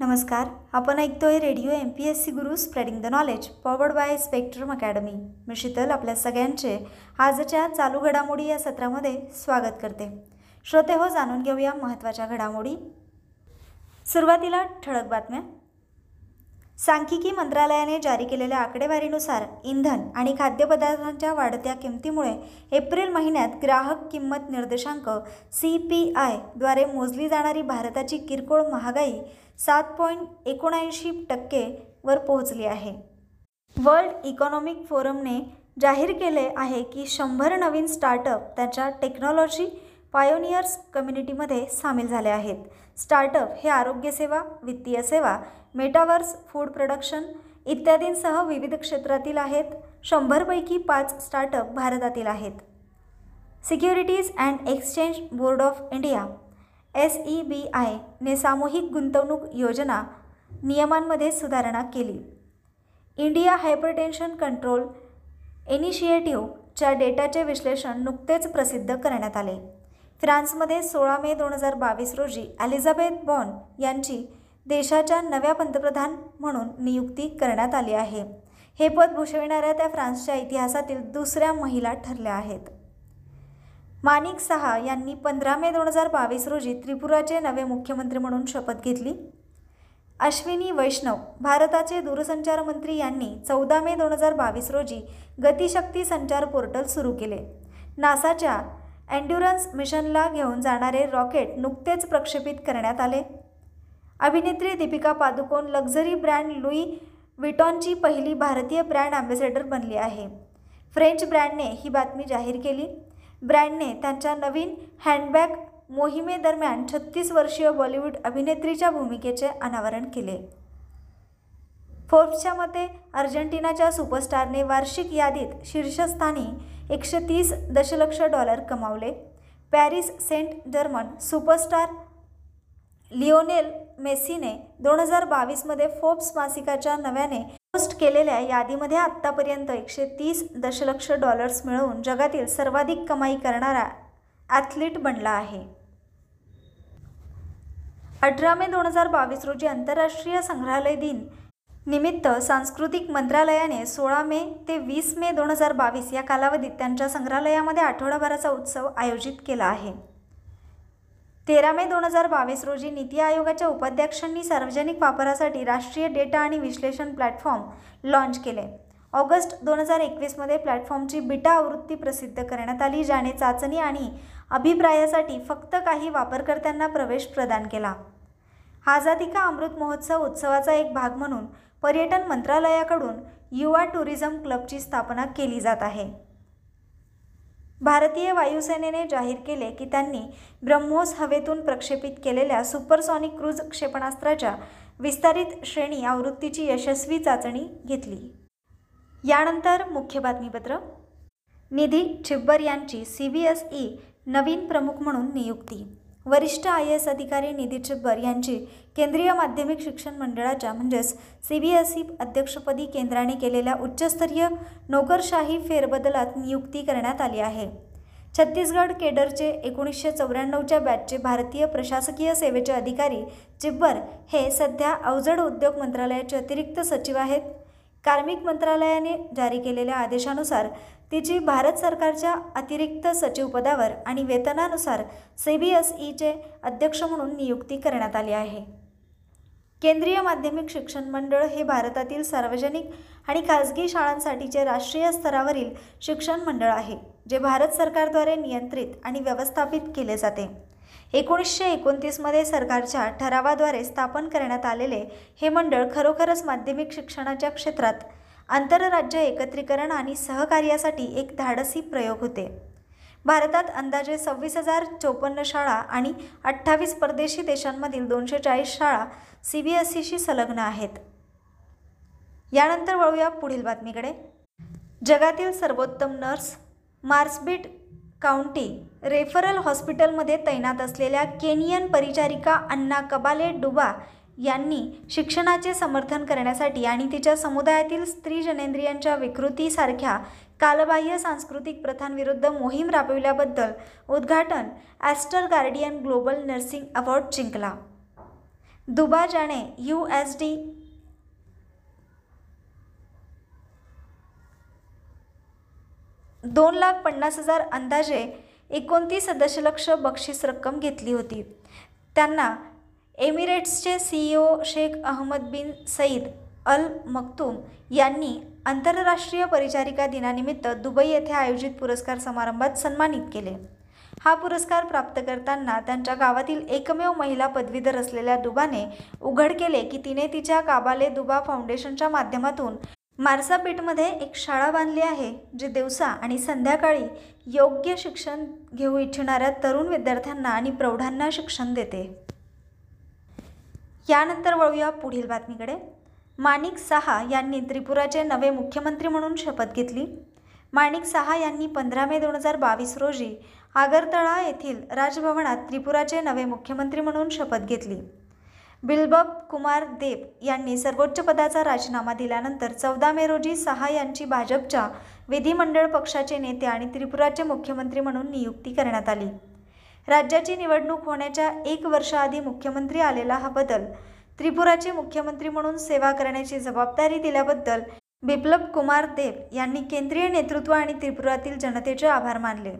नमस्कार आपण ऐकतोय radio M P S C Guru spreading the knowledge powered by Spectrum academy मी शीतल आपल्या सगळ्यांचे आजच्या चालू घडामोडी या सत्रामध्ये स्वागत करते. श्रोते हो जाणून घेऊया महत्त्वाच्या घडामोडी. सुरुवातीला ठळक बातम्या. सांख्यिकी मंत्रालयाने जारी केलेल्या आकडेवारीनुसार इंधन आणि खाद्यपदार्थांच्या वाढत्या किमतीमुळे एप्रिल महिन्यात ग्राहक किंमत निर्देशांक सी पी आयद्वारे मोजली जाणारी भारताची किरकोळ महागाई सात पॉईंट एकोणऐंशी टक्केवर पोहोचली आहे. वर्ल्ड इकॉनॉमिक फोरमने जाहीर केले आहे की शंभर नवीन स्टार्टअप त्याच्या टेक्नॉलॉजी पायोनियर्स कम्युनिटीमध्ये सामील झाले आहेत. स्टार्टअप हे आरोग्यसेवा वित्तीय सेवा मेटावर्स फूड प्रोडक्शन इत्यादींसह विविध क्षेत्रातील आहेत. शंभरपैकी पाच स्टार्टअप भारतातील आहेत. Securities and exchange board of India S E B आयने सामूहिक गुंतवणूक योजना नियमांमध्ये सुधारणा केली. इंडिया हायपरटेन्शन कंट्रोल इनिशिएटिव्हच्या डेटाचे विश्लेषण नुकतेच प्रसिद्ध करण्यात आले. फ्रान्समध्ये सोळा मे दोन हजार बावीस रोजी ॲलिझाबेथ बॉन यांची देशाच्या नव्या पंतप्रधान म्हणून नियुक्ती करण्यात आली आहे. हे पद भूषविणाऱ्या त्या फ्रान्सच्या इतिहासातील दुसऱ्या महिला ठरल्या आहेत. मानिक सहा यांनी पंधरा मे दोन हजार बावीस रोजी त्रिपुराचे नवे मुख्यमंत्री म्हणून शपथ घेतली. अश्विनी वैष्णव भारताचे दूरसंचार मंत्री यांनी चौदा मे दोन हजार बावीस रोजी गतिशक्ती संचार पोर्टल सुरू केले. नासाच्या अँड्युरन्स मिशनला घेऊन जाणारे रॉकेट नुकतेच प्रक्षेपित करण्यात आले. अभिनेत्री Deepika Padukone luxury brand Louis विटॉनची पहिली भारतीय ब्रँड ॲम्बेसेडर बनली आहे. फ्रेंच ब्रँडने ही बातमी जाहीर केली. ब्रँडने त्यांच्या नवीन हँडबॅग मोहिमेदरम्यान छत्तीस वर्षीय बॉलिवूड अभिनेत्रीच्या भूमिकेचे अनावरण केले. फोर्ब्सच्या मते अर्जेंटिनाच्या सुपरस्टारने वार्षिक यादीत शीर्षस्थानी एकशे तीस दशलक्ष dollar कमावले. Paris Saint Germain superstar Lionel मेसीने दोन हजार बावीसमध्ये फोर्ब्स मासिकाच्या नव्याने पोस्ट केलेल्या यादीमध्ये आत्तापर्यंत एकशे तीस दशलक्ष डॉलर्स मिळवून जगातील सर्वाधिक कमाई करणारा ॲथलीट बनला आहे. अठरा मे दोन हजार बावीस रोजी आंतरराष्ट्रीय संग्रहालय दिन निमित्त सांस्कृतिक मंत्रालयाने सोळा मे ते वीस मे दोन हजार बावीस या कालावधीत त्यांच्या संग्रहालयामध्ये आठवडाभराचा उत्सव आयोजित केला आहे. तेरा मे दोन हजार बावीस रोजी नीती आयोगाच्या उपाध्यक्षांनी सार्वजनिक वापरासाठी राष्ट्रीय डेटा आणि विश्लेषण प्लॅटफॉर्म लॉन्च केले. ऑगस्ट दोन हजार एकवीसमध्ये प्लॅटफॉर्मची बिटा आवृत्ती प्रसिद्ध करण्यात आली ज्याने चाचणी आणि अभिप्रायासाठी फक्त काही वापरकर्त्यांना प्रवेश प्रदान केला. आझादी का अमृत महोत्सव उत्सवाचा एक भाग म्हणून पर्यटन मंत्रालयाकडून युवा टुरिझम क्लबची स्थापना केली जात आहे. भारतीय वायुसेनेने जाहीर केले की त्यांनी ब्रह्मोस हवेतून प्रक्षेपित केलेल्या सुपरसॉनिक क्रूज क्षेपणास्त्राच्या विस्तारित श्रेणी आवृत्तीची यशस्वी चाचणी घेतली. यानंतर मुख्य बातमीपत्र. निधी छिब्बर यांची सी बी एस ई नवीन प्रमुख म्हणून नियुक्ती. वरिष्ठ आय एस अधिकारी निधी छिब्बर यांची केंद्रीय माध्यमिक शिक्षण मंडळाच्या म्हणजेच सी बी एस ई अध्यक्षपदी केंद्राने केलेल्या उच्चस्तरीय नोकरशाही फेरबदलात नियुक्ती करण्यात आली आहे. छत्तीसगड केडरचे एकोणीसशे चौऱ्याण्णवच्या बॅचचे भारतीय प्रशासकीय सेवेचे अधिकारी चिब्बर हे सध्या अवजड उद्योग मंत्रालयाचे अतिरिक्त सचिव आहेत. कार्मिक मंत्रालयाने जारी केलेल्या आदेशानुसार तिची भारत सरकारच्या अतिरिक्त सचिवपदावर आणि वेतनानुसार सी बी एस ईचे अध्यक्ष म्हणून नियुक्ती करण्यात आली आहे. केंद्रीय माध्यमिक शिक्षण मंडळ हे भारतातील सार्वजनिक आणि खाजगी शाळांसाठीचे राष्ट्रीय स्तरावरील शिक्षण मंडळ आहे जे भारत सरकारद्वारे नियंत्रित आणि व्यवस्थापित केले जाते. एकोणीसशे एकोणतीसमध्ये सरकारच्या ठरावाद्वारे स्थापन करण्यात आलेले हे मंडळ खरोखरच माध्यमिक शिक्षणाच्या क्षेत्रात आंतरराज्य एकत्रीकरण आणि सहकार्यासाठी एक धाडसी प्रयोग होते. भारतात अंदाजे सव्वीस हजार चोपन्न शाळा आणि अठ्ठावीस परदेशी देशांमधील दोनशे चाळीस शाळा सी बी एस ईशी संलग्न आहेत. यानंतर वळूया पुढील बातमीकडे. जगातील सर्वोत्तम नर्स मार्सबीट काउंटी रेफरल हॉस्पिटलमध्ये तैनात असलेल्या केनियन परिचारिका अण्णा कबाले डुबा यांनी शिक्षणाचे समर्थन करण्यासाठी आणि तिच्या समुदायातील स्त्री जनेंद्रियांच्या विकृतीसारख्या कालबाह्य सांस्कृतिक प्रथांविरुद्ध मोहीम राबविल्याबद्दल उद्घाटन Aster Guardian global nursing award जिंकला. दुबाजाने यू एस डी दोन लाख पन्नास हजार अंदाजे एकोणतीस दशलक्ष बक्षीस रक्कम घेतली होती. त्यांना एमिरेट्सचे सी ई ओ Sheikh Ahmed bin Saeed Al Maktoum यांनी आंतरराष्ट्रीय परिचारिका दिनानिमित्त दुबई येथे आयोजित पुरस्कार समारंभात सन्मानित केले. हा पुरस्कार प्राप्त करताना त्यांच्या गावातील एकमेव महिला पदवीधर असलेल्या दुबाने उघड केले की तिने तिच्या काबाले दुबा फाउंडेशनच्या माध्यमातून मार्सापेठमध्ये एक शाळा बांधली आहे जी दिवसा आणि संध्याकाळी योग्य शिक्षण घेऊ इच्छिणाऱ्या तरुण विद्यार्थ्यांना आणि प्रौढांना शिक्षण देते. यानंतर वळूया पुढील बातमीकडे. माणिक साहा यांनी त्रिपुराचे नवे मुख्यमंत्री म्हणून शपथ घेतली. माणिक साहा यांनी पंधरा मे दोन हजार बावीस रोजी आगरतळा येथील राजभवनात त्रिपुराचे नवे मुख्यमंत्री म्हणून शपथ घेतली. बिल्बब कुमार देव यांनी सर्वोच्च पदाचा राजीनामा दिल्यानंतर चौदा मे रोजी सहा यांची भाजपच्या विधिमंडळ पक्षाचे नेते आणि त्रिपुराचे मुख्यमंत्री म्हणून नियुक्ती करण्यात आली. राज्याची निवडणूक होण्याच्या एक वर्षाआधी मुख्यमंत्री आलेला हा बदल त्रिपुराचे मुख्यमंत्री म्हणून सेवा करण्याची जबाबदारी दिल्याबद्दल बिप्लब कुमार देब यांनी केंद्रीय नेतृत्व आणि त्रिपुरातील जनतेचे आभार मानले.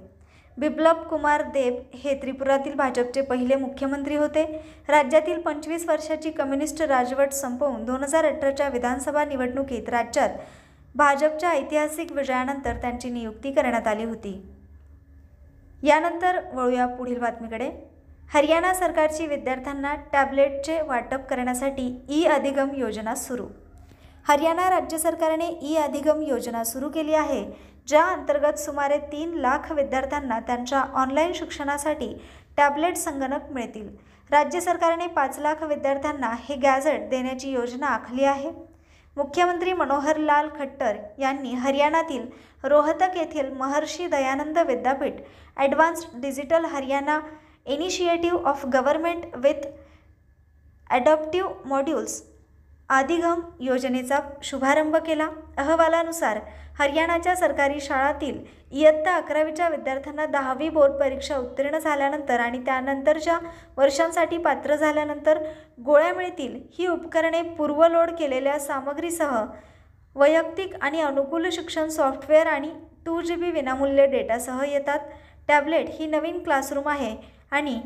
बिप्लब कुमार देब हे त्रिपुरातील भाजपचे पहिले मुख्यमंत्री होते. राज्यातील पंचवीस वर्षाची कम्युनिस्ट राजवट संपवून दोन हजार अठराच्या विधानसभा निवडणुकीत राज्यात भाजपच्या ऐतिहासिक विजयानंतर त्यांची नियुक्ती करण्यात आली होती. यानंतर वळूया पुढील बातमीकडे. हरियाणा सरकारची विद्यार्थ्यांना टॅबलेटचे वाटप करण्यासाठी ई अधिगम योजना सुरू. हरियाणा राज्य सरकारने ई अधिगम योजना सुरू केली आहे ज्या अंतर्गत सुमारे तीन लाख विद्यार्थ्यांना त्यांच्या ऑनलाईन शिक्षणासाठी टॅबलेट संगणक मिळतील. राज्य सरकारने पाच लाख विद्यार्थ्यांना हे गॅझेट देण्याची योजना आखली आहे. मुख्यमंत्री मनोहर लाल खट्टर यांनी हरियाणातील रोहतक येथील महर्षी दयानंद विद्यापीठ advanced digital Haryana initiative of government with adaptive modules Adhigam योजनेचा शुभारंभ केला. अहवालानुसार हरियाणाच्या सरकारी शाळातील इयत्ता अकरावीच्या विद्यार्थ्यांना दहावी बोर्ड परीक्षा उत्तीर्ण झाल्यानंतर आणि त्यानंतरच्या वर्षांसाठी पात्र झाल्यानंतर गोळ्या मिळतील ही उपकरणे पूर्वलोड केलेल्या सामग्रीसह वैयक्तिक आणि अनुकूल शिक्षण सॉफ्टवेअर आणि टू जी बी विनामूल्य डेटासह येतात. टॅबलेट ही नवीन क्लासरूम आहे. आणि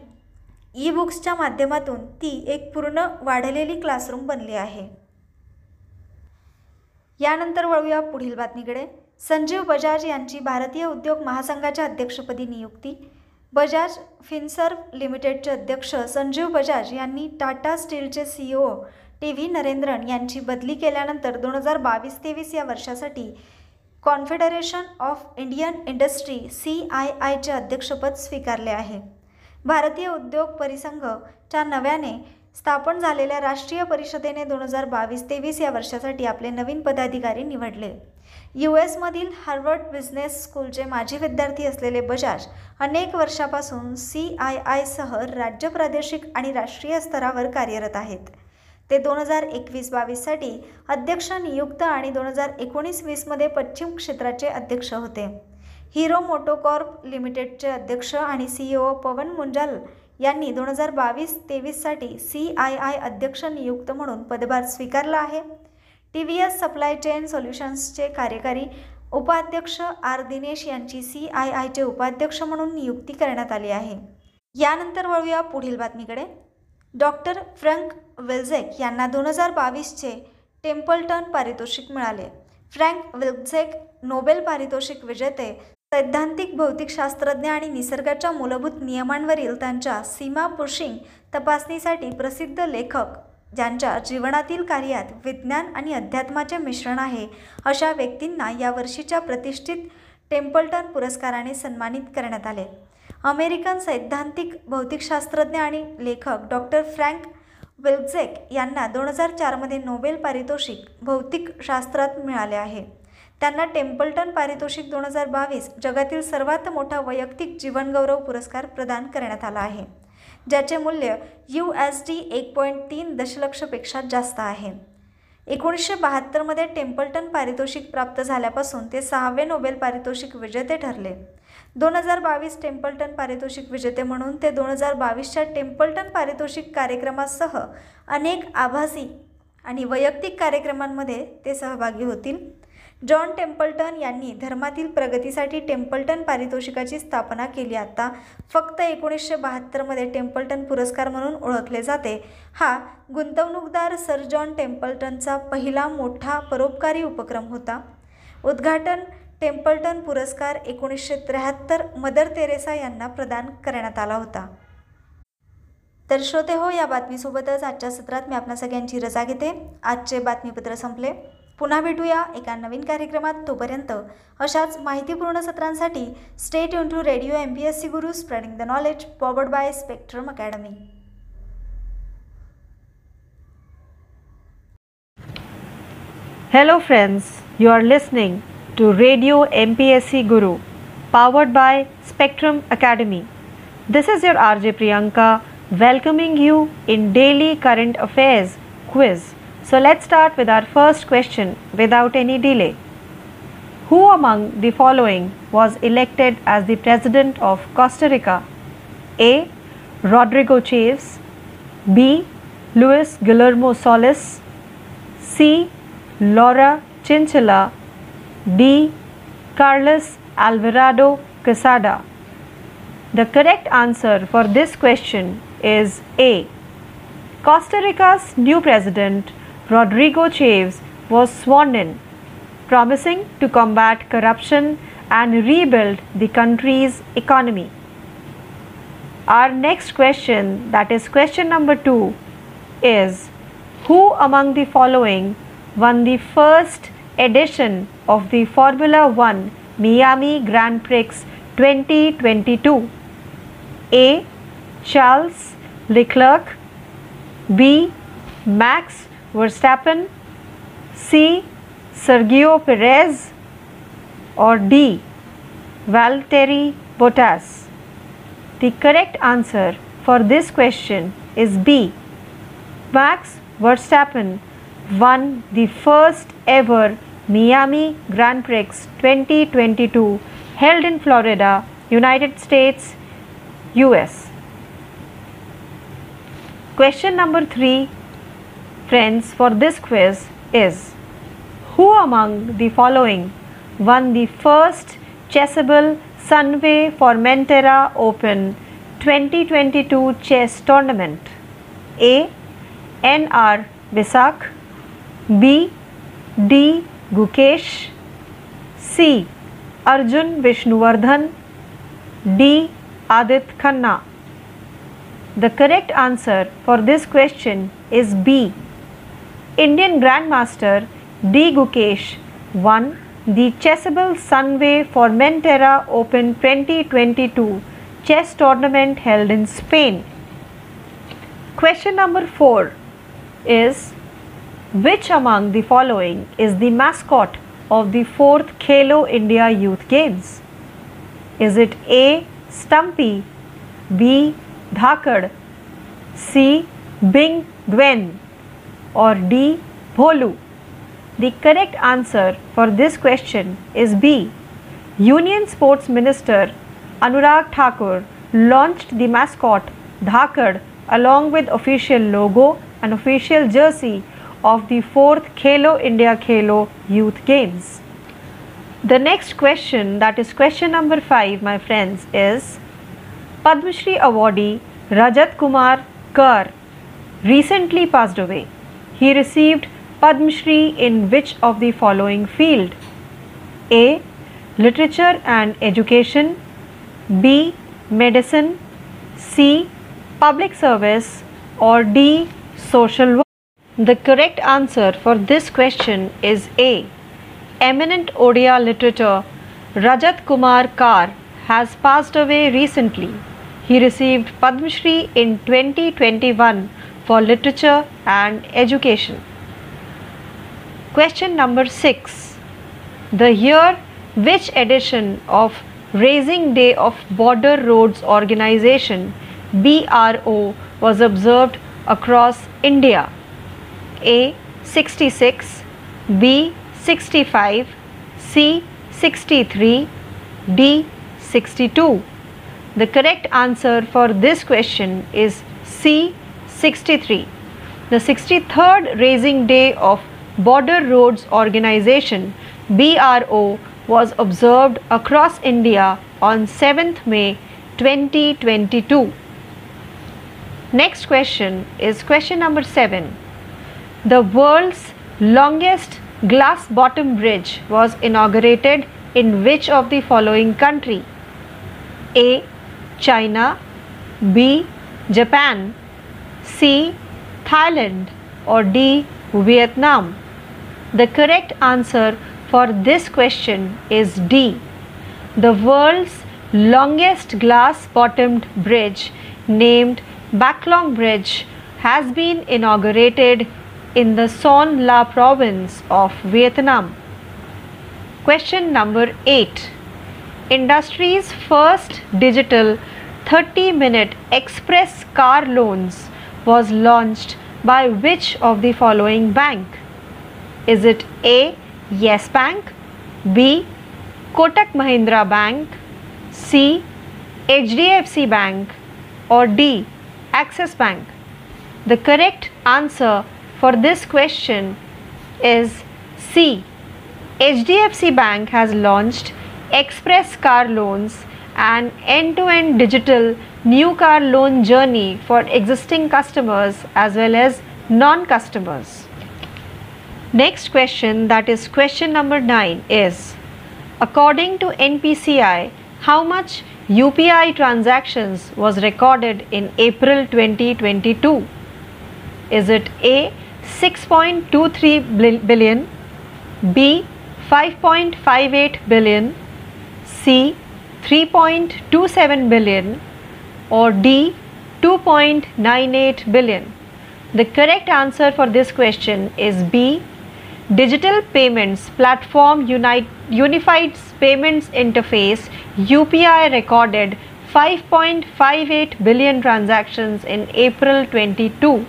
ई बुक्सच्या माध्यमातून ती एक पूर्ण वाढलेली क्लासरूम बनली आहे. यानंतर वळूया पुढील बातमीकडे. संजीव बजाज यांची भारतीय उद्योग महासंघाच्या अध्यक्षपदी नियुक्ती. बजाज फिनसर्व लिमिटेडचे अध्यक्ष संजीव बजाज यांनी टाटा स्टीलचे सीईओ टी व्ही नरेंद्रन यांची बदली केल्यानंतर दोन हजार बावीस तेवीस या वर्षासाठी confederation of Indian industry C I आयचे अध्यक्षपद स्वीकारले आहे. भारतीय उद्योग परिसंघच्या नव्याने स्थापन झालेल्या राष्ट्रीय परिषदेने दोन हजार बावीस तेवीस या वर्षासाठी आपले नवीन पदाधिकारी निवडले. यू एसमधील हार्वर्ड बिझनेस स्कूलचे माजी विद्यार्थी असलेले बजाज अनेक वर्षापासून सी आय आयसह राज्य प्रादेशिक आणि राष्ट्रीय स्तरावर कार्यरत आहेत. ते दोन हजार एकवीस बावीससाठी अध्यक्ष नियुक्त आणि दोन हजार एकोणीस वीसमध्ये पश्चिम क्षेत्राचे अध्यक्ष होते. हिरो मोटोकॉर्प लिमिटेडचे अध्यक्ष आणि सी ओ पवन मुंजाल यांनी दोन हजार बावीस तेवीससाठी सी आय आय अध्यक्ष नियुक्त म्हणून पदभार स्वीकारला आहे. T V S supply chain सोल्युशन्सचे कार्यकारी उपाध्यक्ष आर दिनेश यांची सी आय आयचे उपाध्यक्ष म्हणून नियुक्ती करण्यात आली आहे. यानंतर वळूया पुढील बातमीकडे. डॉक्टर फ्रँक विल्झेक यांना दोन हजार बावीसचे टेम्पल्टन पारितोषिक मिळाले. फ्रँक विल्झेक नोबेल पारितोषिक विजेते सैद्धांतिक भौतिकशास्त्रज्ञ आणि निसर्गाच्या मूलभूत नियमांवरील त्यांच्या सीमा पुशिंग तपासणीसाठी प्रसिद्ध लेखक ज्यांच्या जीवनातील कार्यात विज्ञान आणि अध्यात्माचे मिश्रण आहे अशा व्यक्तींना यावर्षीच्या प्रतिष्ठित टेम्पल्टन पुरस्काराने सन्मानित करण्यात आले. अमेरिकन सैद्धांतिक भौतिकशास्त्रज्ञ आणि लेखक डॉक्टर फ्रँक विल्झेक यांना दोन हजार चारमध्ये नोबेल पारितोषिक भौतिकशास्त्रात मिळाले आहे. त्यांना टेम्पल्टन पारितोषिक दोन हजार बावीस जगातील सर्वात मोठा वैयक्तिक जीवनगौरव पुरस्कार प्रदान करण्यात आला आहे ज्याचे मूल्य यू एस डी एक पॉईंट तीन दशलक्षपेक्षा जास्त आहे. एकोणीसशे बहात्तरमध्ये टेम्पल्टन पारितोषिक प्राप्त झाल्यापासून ते सहावे नोबेल पारितोषिक विजेते ठरले. दोन हजार बावीस टेम्पल्टन पारितोषिक विजेते म्हणून ते दोन हजार बावीसच्या टेम्पल्टन पारितोषिक कार्यक्रमासह अनेक आभासी आणि वैयक्तिक कार्यक्रमांमध्ये ते सहभागी होतील. जॉन टेम्पल्टन यांनी धर्मातील प्रगतीसाठी टेम्पल्टन पारितोषिकाची स्थापना केली. आता फक्त एकोणीसशे बहात्तरमध्ये टेम्पल्टन पुरस्कार म्हणून ओळखले जाते. हा गुंतवणूकदार सर जॉन टेम्पल्टनचा पहिला मोठा परोपकारी उपक्रम होता. उद्घाटन टेम्पल्टन पुरस्कार एकोणीसशे त्र्याहत्तर मदर तेरेसा यांना प्रदान करण्यात आला होता. तर श्रोते हो या बातमीसोबतच आजच्या सत्रात मी आपल्या सगळ्यांची रजा घेते. आजचे बातमीपत्र संपले. पुन्हा भेटूया एका नवीन कार्यक्रमात. तोपर्यंत अशाच माहितीपूर्ण सत्रांसाठी स्टेट यून to radio M P S C Guru spreading the knowledge powered by Spectrum academy hello friends you are listening to radio M P S C Guru powered by Spectrum academy this is your R J Priyanka welcoming you in daily current affairs quiz So let's start with our first question without any delay. Who among the following was elected as the President of Costa Rica? A. Rodrigo Chaves B. Luis Guillermo Solis C. Laura Chinchilla D. Carlos Alvarado Quesada The correct answer for this question is A. Costa Rica's new president Rodrigo Chaves was sworn in, promising to combat corruption and rebuild the country's economy. Our next question, that is question number two, is Who among the following won the first edition of the Formula One Miami Grand Prix 2022? A. Charles Leclerc, B. Max Verstappen, C. Sergio Perez, or D. Valtteri Bottas? The correct answer for this question is B. Max Verstappen won the first ever Miami Grand Prix 2022 held in Florida, United States, US. Question number 3 friends for this quiz is Who among the following won the first Chessable Sunway Formentera Open 2022 chess tournament? A. N.R. Visakh B. D. Gukesh C. Arjun Vishnuvardhan D. Adit Khanna The correct answer for this question is B. Indian Grandmaster D. Gukesh won the Chessable Sunway Formentera Open 2022 chess tournament held in Spain. Question number 4 is Which among the following is the mascot of the 4th Khelo India Youth Games? Is it A. Stumpy, B. Dhakad, C. Bing Gwen, or D. Bholu? The correct answer for this question is B. Union Sports Minister Anurag Thakur launched the mascot Dhakad along with official logo and official jersey of the 4th Khelo India Khelo Youth Games. The next question, that is question number 5, my friends, is Padma Shri awardee Rajat Kumar Kar recently passed away. He received Padma Shri in which of the following field? A. Literature and Education B. Medicine C. Public Service or D. Social work. The correct answer for this question is A. Eminent Odia literature Rajat Kumar Kar has passed away recently. He received Padma Shri in 2021 for literature and education. Question number 6. The year which edition of Raising Day of Border Roads Organization BRO was observed across India? A. 66, B 65, C 63, D 62. The correct answer for this question is C 63. The 63rd Raising Day of Border Roads Organization BRO was observed across India on 7th May 2022. Next question is question number 7. The world's longest glass bottom bridge was inaugurated in which of the following country? A. China, B. Japan, C. Thailand, or D. Vietnam? The correct answer for this question is D. The world's longest glass bottomed bridge, named Bach Long Bridge, has been inaugurated in the Son La province of Vietnam. Question number 8. Industry's first digital 30 minute express car loans was launched by which of the following bank? Is it A. Yes Bank, B. Kotak Mahindra Bank, C. HDFC Bank, or D. Axis Bank? The correct answer for this question is C. HDFC Bank has launched Express Car Loans, and end to end digital new car loan journey for existing customers as well as non customers. Next question, that is question number 9, is according to NPCI, how much UPI transactions was recorded in April 2022? Is it A 6.23 billion, B 5.58 billion, C 3.27 billion, or D 2.98 billion? The correct answer for this question is B Digital Payments Platform Unite, Unified Payments Interface UPI recorded 5.58 billion transactions in April 22.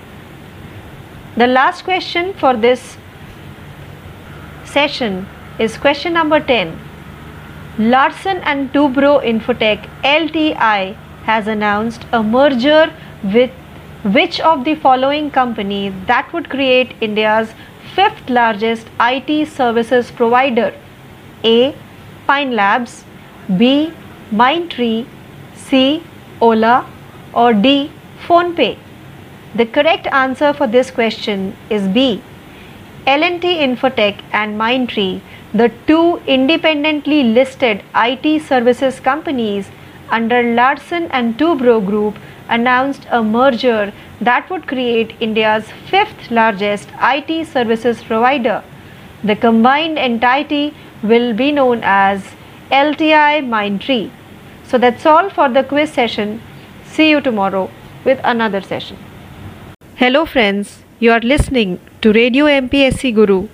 The last question for this session is question number 10. Larsen and Toubro Infotech LTI has announced a merger with which of the following company that would create India's fifth largest IT services provider? A. Pine Labs, B. Mindtree, C. Ola, or D. PhonePe? The correct answer for this question is B. L&T Infotech and Mindtree, the two independently listed IT services companies under Larsen and Toubro Group, announced a merger that would create India's fifth largest IT services provider. The combined entity will be known as LTI Mindtree. So that's all for the quiz session. See you tomorrow with another session. Hello friends, you are listening to Radio MPSC Guru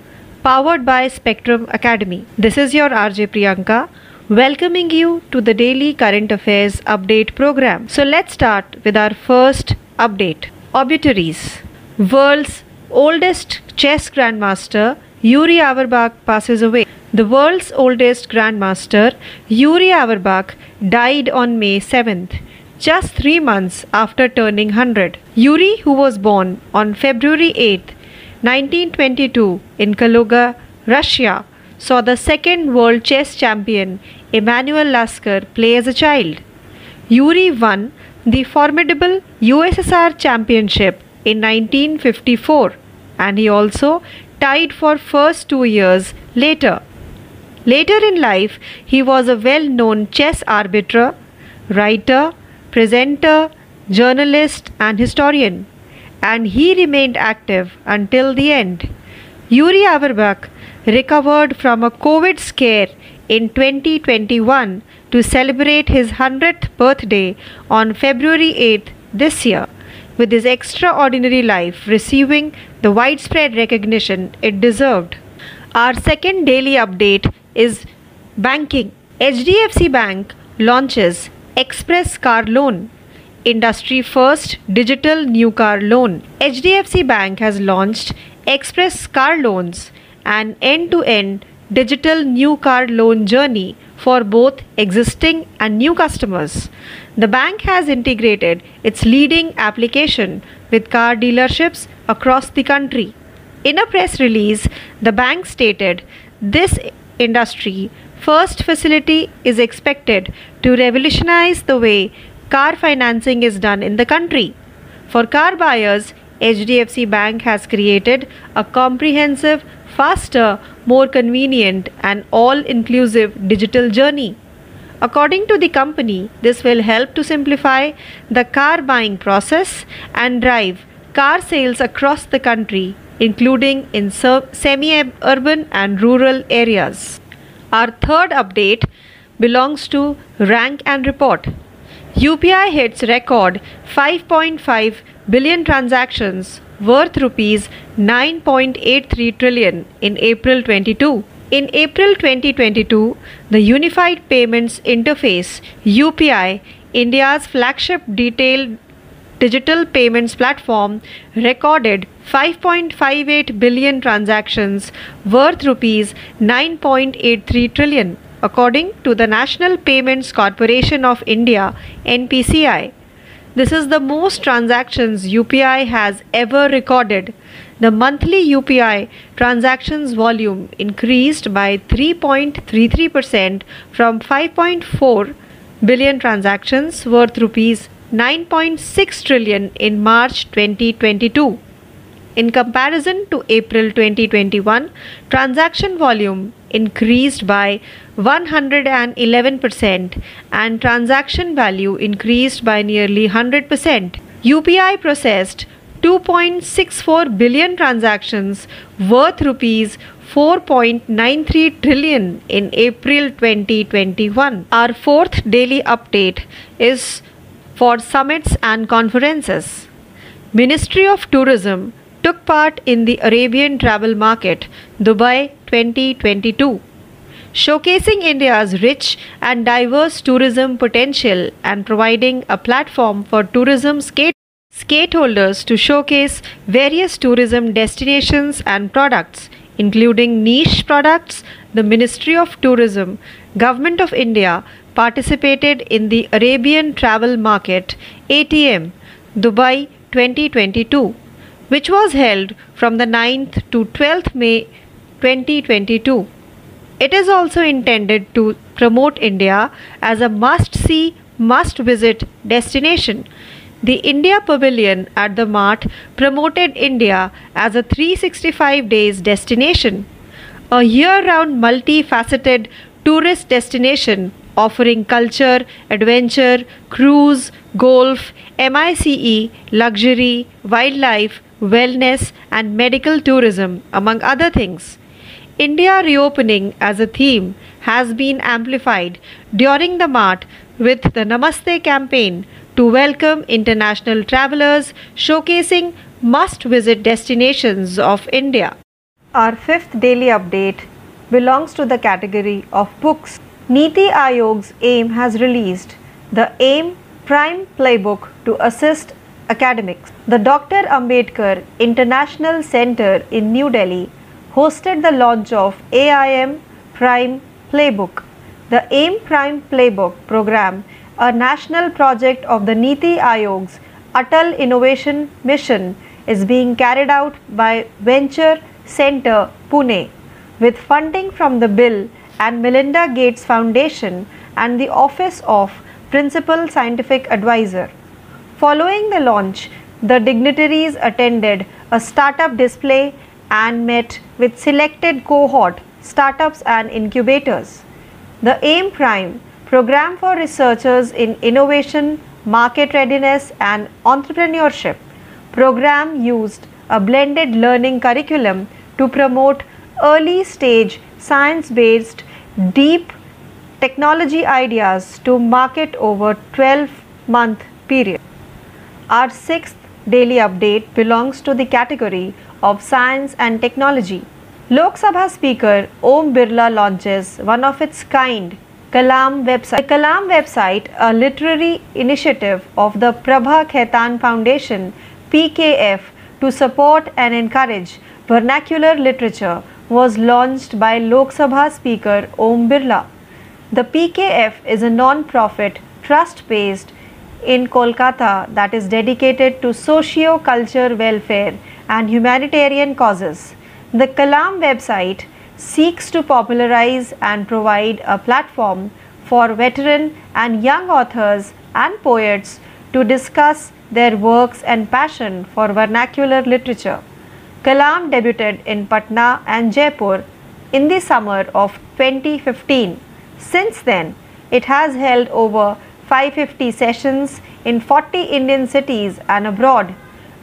powered by Spectrum Academy. This is your RJ Priyanka welcoming you to the daily current affairs update program. So let's start with our first update. Obituaries. World's oldest chess grandmaster Yuri Averbakh passes away. The world's oldest grandmaster Yuri Averbakh died on May 7th, just 3 months after turning 100. Yuri who was born on February 8th, 1922 in Kaluga, Russia saw the second world chess champion Emanuel Lasker play as a child. Yuri won the formidable USSR championship in 1954 and he also tied for first 2 years later. Later in life, he was a well-known chess arbiter, writer, presenter, journalist and historian and he remained active until the end. Yuri Averbakh recovered from a COVID scare in 2021 to celebrate his 100th birthday on February 8th this year, with his extraordinary life receiving the widespread recognition it deserved. Our second daily update is banking. HDFC Bank launches Express Car Loan. industry first digital new car loan. HDFC Bank has launched Express Car Loans, an end to end digital new car loan journey for both existing and new customers. The bank has integrated its leading application with car dealerships across the country. In a press release, the bank stated this industry first facility is expected to revolutionize the way car financing is done in the country. For car buyers, HDFC Bank has created a comprehensive, faster, more convenient, and all inclusive digital journey. According to the company, this will help to simplify the car buying process and drive car sales across the country, including in semi urban and rural areas. Our third update belongs to Rank and Report. UPI hits record 5.5 billion transactions worth rupees 9.83 trillion in April 22. In April 2022, the Unified Payments Interface UPI, India's flagship detailed digital payments platform recorded 5.58 billion transactions worth rupees 9.83 trillion according to the National Payments Corporation of India NPCI this is the most transactions UPI has ever recorded the monthly UPI transactions volume increased by 3.33% from 5.4 billion transactions worth rupees 9.6 trillion in March 2022. In comparison to April 2021, transaction volume increased by 111% and transaction value increased by nearly 100%. UPI processed 2.64 billion transactions worth rupees 4.93 trillion in April 2021. Our fourth daily update is for summits and conferences. Ministry of Tourism took part in the Arabian Travel Market Dubai 2022 showcasing India's rich and diverse tourism potential and providing a platform for tourism skate skateholders to showcase various tourism destinations and products including niche products the ministry of tourism government of india participated in the Arabian Travel Market ATM Dubai 2022 which was held from the 9th to 12th May 2022. It is also intended to promote India as a must see, must visit destination. The India Pavilion at the Mart promoted India as a 365 days destination, a year round multifaceted tourist destination offering culture, adventure, cruise, golf, MICE, luxury, wildlife, wellness, and medical tourism, among other things. India reopening as a theme has been amplified during the Mart with the Namaste campaign to welcome international travelers, showcasing must visit destinations of India. Our fifth daily update belongs to the category of books. Niti Aayog's AIM has released the AIM Prime Playbook to assist academics. The Dr. Ambedkar International Center in New Delhi hosted the launch of AIM Prime Playbook. The AIM Prime Playbook program, a national project of the Niti Aayog's Atal Innovation Mission, is being carried out by Venture Center Pune with funding from the Bill and Melinda Gates Foundation and the Office of Principal Scientific Advisor. Following the launch, the dignitaries attended a startup display and met with selected cohort startups and incubators. The AIM Prime program for researchers in innovation, market readiness and entrepreneurship program used a blended learning curriculum to promote early stage science based deep technology ideas to market over 12 month period. Our sixth daily update belongs to the category of science and technology. Lok Sabha Speaker Om Birla launches one of its kind Kalam website. The Kalam website, a literary initiative of the Prabha Khaitan Foundation PKF to support and encourage vernacular literature, was launched by Lok Sabha Speaker Om Birla. The PKF is a non-profit trust based in Kolkata that is dedicated to socio-culture welfare and humanitarian causes. The Kalam website seeks to popularize and provide a platform for veteran and young authors and poets to discuss their works and passion for vernacular literature. Kalam debuted in Patna and Jaipur in the summer of 2015. Since then, it has held over 550 sessions in 40 Indian cities and abroad,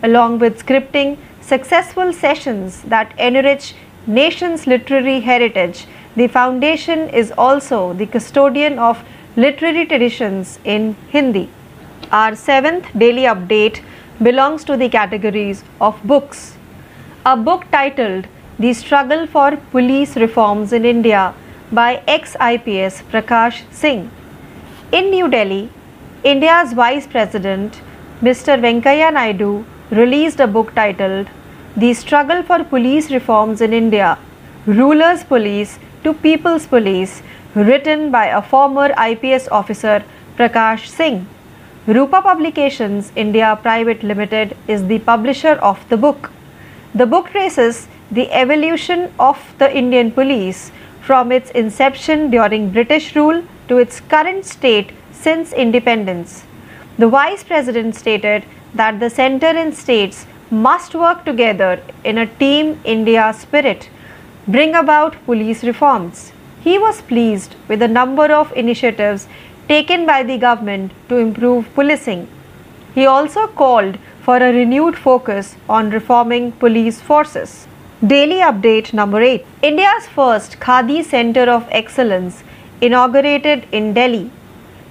along with scripting successful sessions that enrich nation's literary heritage. The foundation is also the custodian of literary traditions in Hindi. Our seventh daily update belongs to the categories of books. A book titled The Struggle for Police Reforms in India by ex IPS Prakash Singh. In New Delhi, India's Vice President Mr. Venkaiah Naidu released a book titled The Struggle for Police Reforms in India Rulers Police to People's Police, written by a former IPS officer Prakash Singh. Rupa Publications India Private Limited is the publisher of the book. The book traces the evolution of the Indian police from its inception during British rule to its current state since independence. The Vice President stated that the center and states must work together in a Team India spirit, bring about police reforms. He was pleased with the number of initiatives taken by the government to improve policing. He also called for a renewed focus on reforming police forces. Daily update number 8 India's first Khadi Center of Excellence inaugurated in Delhi.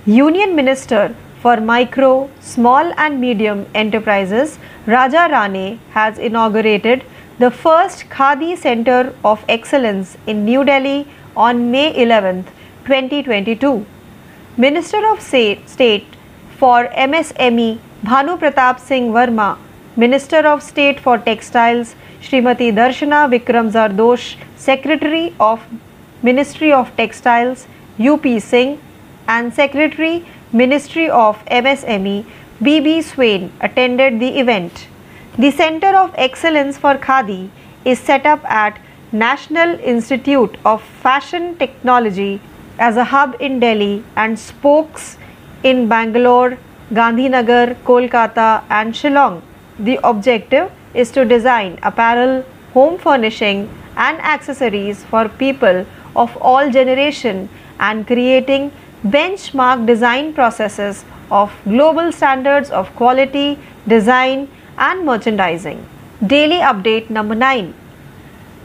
Union Minister for Micro, Small and Medium Enterprises Raja Rane has inaugurated the first Khadi Center of Excellence in New Delhi on May 11, 2022. Minister of State for MSME Bhanu Pratap Singh Verma, Minister of State for Textiles Srimati Darshana Vikram Jardosh, Secretary of Ministry of Textiles UP Singh and Secretary Ministry of MSME BB Swain attended the event. The Center of Excellence for Khadi is set up at National Institute of Fashion Technology as a hub in Delhi and spokes in Bangalore, Gandhinagar, Kolkata, and Shillong. The objective is to design apparel, home furnishing, and accessories for people of all generation and creating benchmark design processes of global standards of quality, design, and merchandising. Daily update number 9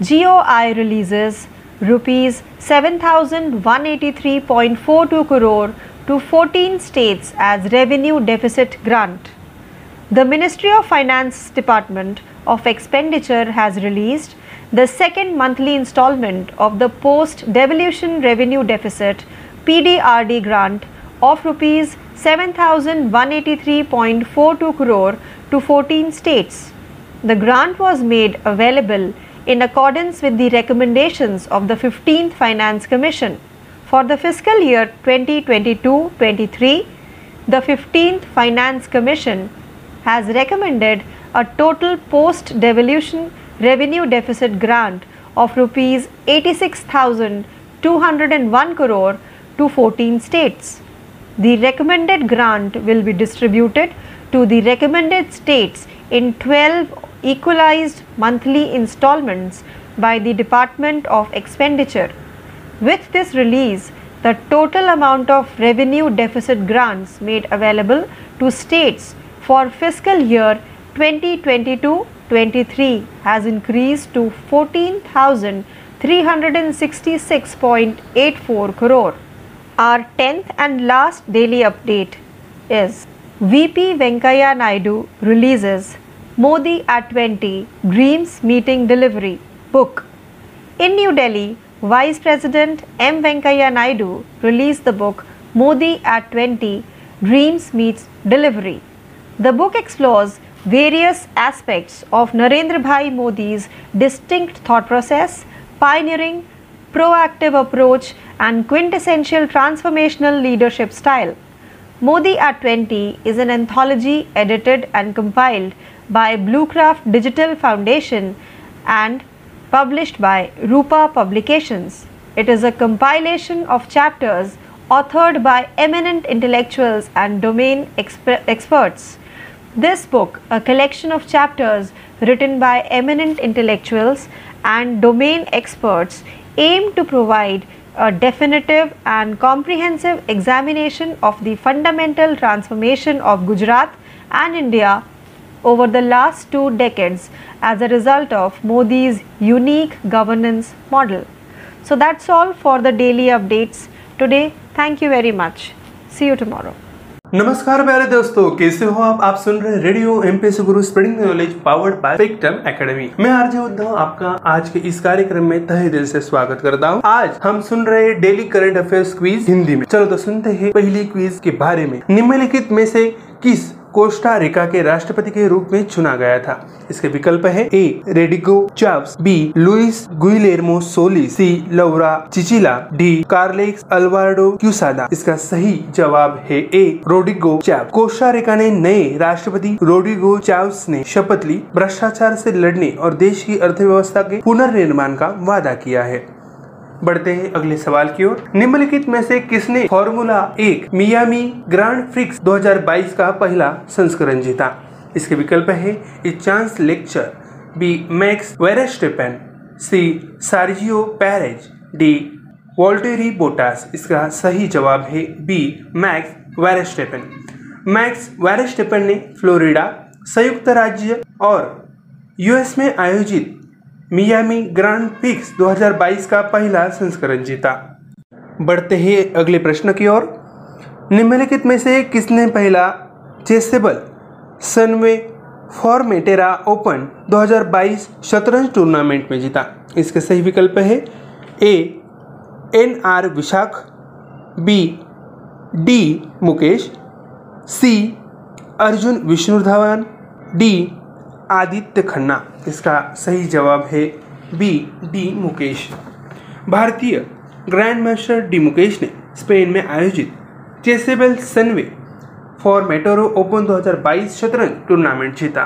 GOI releases rupees 7183.42 crore to 14 states as revenue deficit grant. The Ministry of Finance Department of Expenditure has released the second monthly installment of the post devolution revenue deficit PDRD grant of rupees 7183.42 crore to 14 states. The grant was made available in accordance with the recommendations of the 15th Finance Commission. For the fiscal year 2022-23, the 15th Finance Commission has recommended a total post-devolution revenue deficit grant of rupees 86,201 crore to 14 states. The recommended grant will be distributed to the recommended states in 12 equalized monthly installments by the Department of Expenditure. With this release, the total amount of revenue deficit grants made available to states for fiscal year 2022-23 has increased to 14,366.84 crore. Our 10th and last daily update is VP Venkaiah Naidu releases Modi at 20 Dreams Meeting Delivery book. In New Delhi, Vice President M. Venkaiah Naidu released the book Modi at 20 Dreams Meets Delivery. The book explores various aspects of Narendra Bhai Modi's distinct thought process, pioneering, proactive approach, and quintessential transformational leadership style. Modi at 20 is an anthology edited and compiled by Bluecraft Digital Foundation and published by Rupa Publications. It is a compilation of chapters authored by eminent intellectuals and domain exper- experts. This book, a collection of chapters written by eminent intellectuals and domain experts, aim to provide a definitive and comprehensive examination of the fundamental transformation of Gujarat and India over the last two decades as a result of Modi's unique governance model. So that's all for the daily updates today. Thank you very much. See you tomorrow. नमस्कार प्यारे दोस्तों, कैसे हो आप? आप सुन रहे radio M P S Guru spreading knowledge powered by Spectrum academy मैं आरजे उद्धव, आपका आज के इस कार्यक्रम में तहे दिल से स्वागत करता हूँ। आज हम सुन रहे daily current affairs quiz Hindi में। चलो तो सुनते हैं पहली क्विज के बारे में। निम्नलिखित में से किस कोस्टा रिका के राष्ट्रपति के रूप में चुना गया था। इसके विकल्प है A, Rodrigo Chaves B, Luis Guillermo Solis C, Laura Chinchilla, D, Carlos Alvarado Quesada. इसका सही जवाब है ए, रोडिगो चाव कोस्टा रिका ने नए राष्ट्रपति रोडिगो चाव्स ने शपथ ली। भ्रष्टाचार से लड़ने और देश की अर्थव्यवस्था के पुनर्निर्माण का वादा किया है। बढ़ते हैं अगले सवाल की ओर। निम्नलिखित में से किसने फॉर्मूला एक मियामी ग्रांड फ्रिक्स 2022 का पहला संस्करण जीता? इसके विकल्प है Charles Leclerc, B Max Verstappen, C Sergio Perez, D Valtteri Bottas. इसका सही जवाब है B Max Verstappen. Max Verstappen ने फ्लोरिडा संयुक्त राज्य और यूएस में आयोजित मियामी ग्रांड पिक्स 2022 का पहला संस्करण जीता। बढ़ते ही अगले प्रश्न की ओर। निम्नलिखित में से किसने पहला चेसेबल सनवे फॉर्मेटेरा ओपन 2022 शतरंज टूर्नामेंट में जीता? इसके सही विकल्प है A, N R Vishakh, B, D Mukesh, C, Arjun Vishnu Dhawan, D Aditya Khanna. इसका सही जवाब है बी डी मुकेश। भारतीय ग्रैंड मास्टर डी मुकेश ने स्पेन में आयोजित Chessable Sunway Formentera open 2022 शतरंज टूर्नामेंट जीता।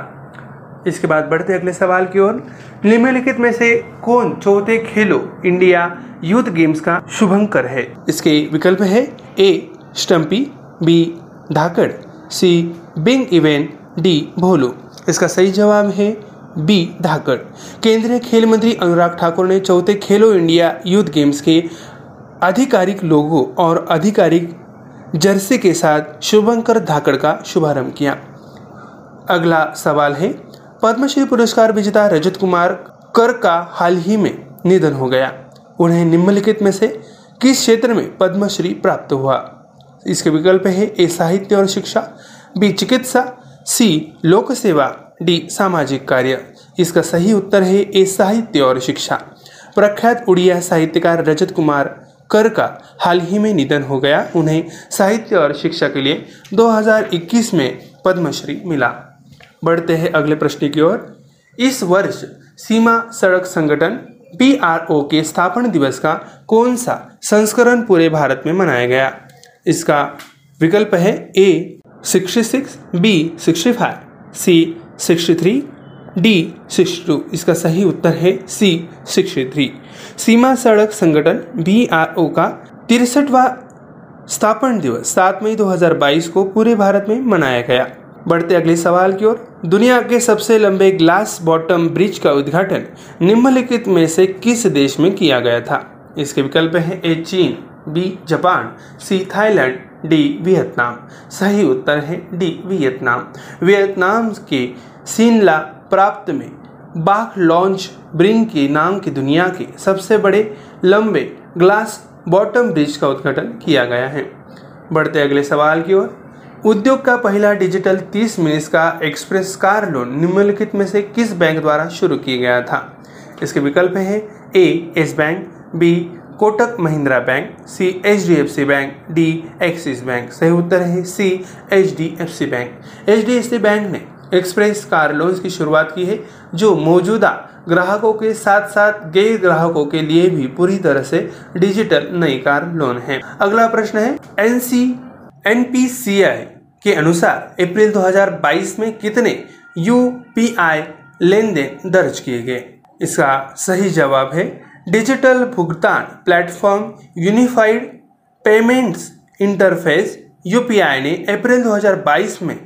इसके बाद बढ़ते अगले सवाल की ओर। निम्नलिखित में से कौन चौथे खेलो इंडिया यूथ गेम्स का शुभंकर है? इसके विकल्प है A Stumpy B Dhaakad C bing event D Bholu. इसका सही जवाब है बी, धाकड़। केंद्रीय खेल मंत्री अनुराग ठाकुर ने चौथे खेलो इंडिया यूथ गेम्स के आधिकारिक लोगो और आधिकारिक जर्सी के साथ शुभंकर धाकड़ का शुभारंभ किया। अगला सवाल है, पद्मश्री पुरस्कार विजेता रजत कुमार कर का हाल ही में निधन हो गया। उन्हें निम्नलिखित में से किस क्षेत्र में पद्मश्री प्राप्त हुआ? इसके विकल्प है ए, साहित्य और शिक्षा, बी, चिकित्सा सी लोक सेवा डी, सामाजिक कार्य। इसका सही उत्तर है ए, साहित्य और शिक्षा। प्रख्यात उड़िया साहित्यकार रजत कुमार कर का हाल ही में निधन हो गया। उन्हें साहित्य और शिक्षा के लिए 2021 में पद्मश्री मिला। बढ़ते हैं अगले प्रश्न की ओर। इस वर्ष सीमा सड़क संगठन पी के स्थापना दिवस का कौन सा संस्करण पूरे भारत में मनाया गया? इसका विकल्प है A sixty six, B sixty five, C sixty three, D sixty two. इसका सही उत्तर है सी सिक्सटी थ्री। सीमा सड़क संगठन बी आर ओ का तिरसठवा स्थापना दिवस, सात मई 2022 को पूरे भारत में मनाया गया। बढ़ते अगले सवाल की ओर, दुनिया के सबसे लंबे ग्लास बॉटम ब्रिज का उद्घाटन निम्नलिखित में से किस देश में किया गया था? इसके विकल्प है ए, चीन, B, Japan, C, Thailand D, Vietnam. सही उत्तर है डी, वियतनाम। वियतनाम के सिनला प्राप्त में बाख लॉन्च ब्रिंग के नाम की दुनिया के सबसे बड़े लंबे ग्लास बॉटम ब्रिज का उद्घाटन किया गया है। बढ़ते अगले सवाल की ओर। उद्योग का पहला डिजिटल 30 मिनट का एक्सप्रेस कार लोन निम्नलिखित में से किस बैंक द्वारा शुरू किया गया था? इसके विकल्प है A, Yes bank, B Kotak Mahindra bank, C H D F C bank, D Axis bank सही उत्तर है C H D F C bank. H D F C bank ने एक्सप्रेस कार लोन्स की शुरुआत की है, जो मौजूदा ग्राहकों के साथ साथ गैर ग्राहकों के लिए भी पूरी तरह से डिजिटल नई कार लोन है। अगला प्रश्न है, N C, N P C I के अनुसार अप्रैल 2022 में कितने यू पी आई लेन देन दर्ज किए गए? इसका सही जवाब है डिजिटल भुगतान platform unified payments interface UPI ने अप्रैल 2022 में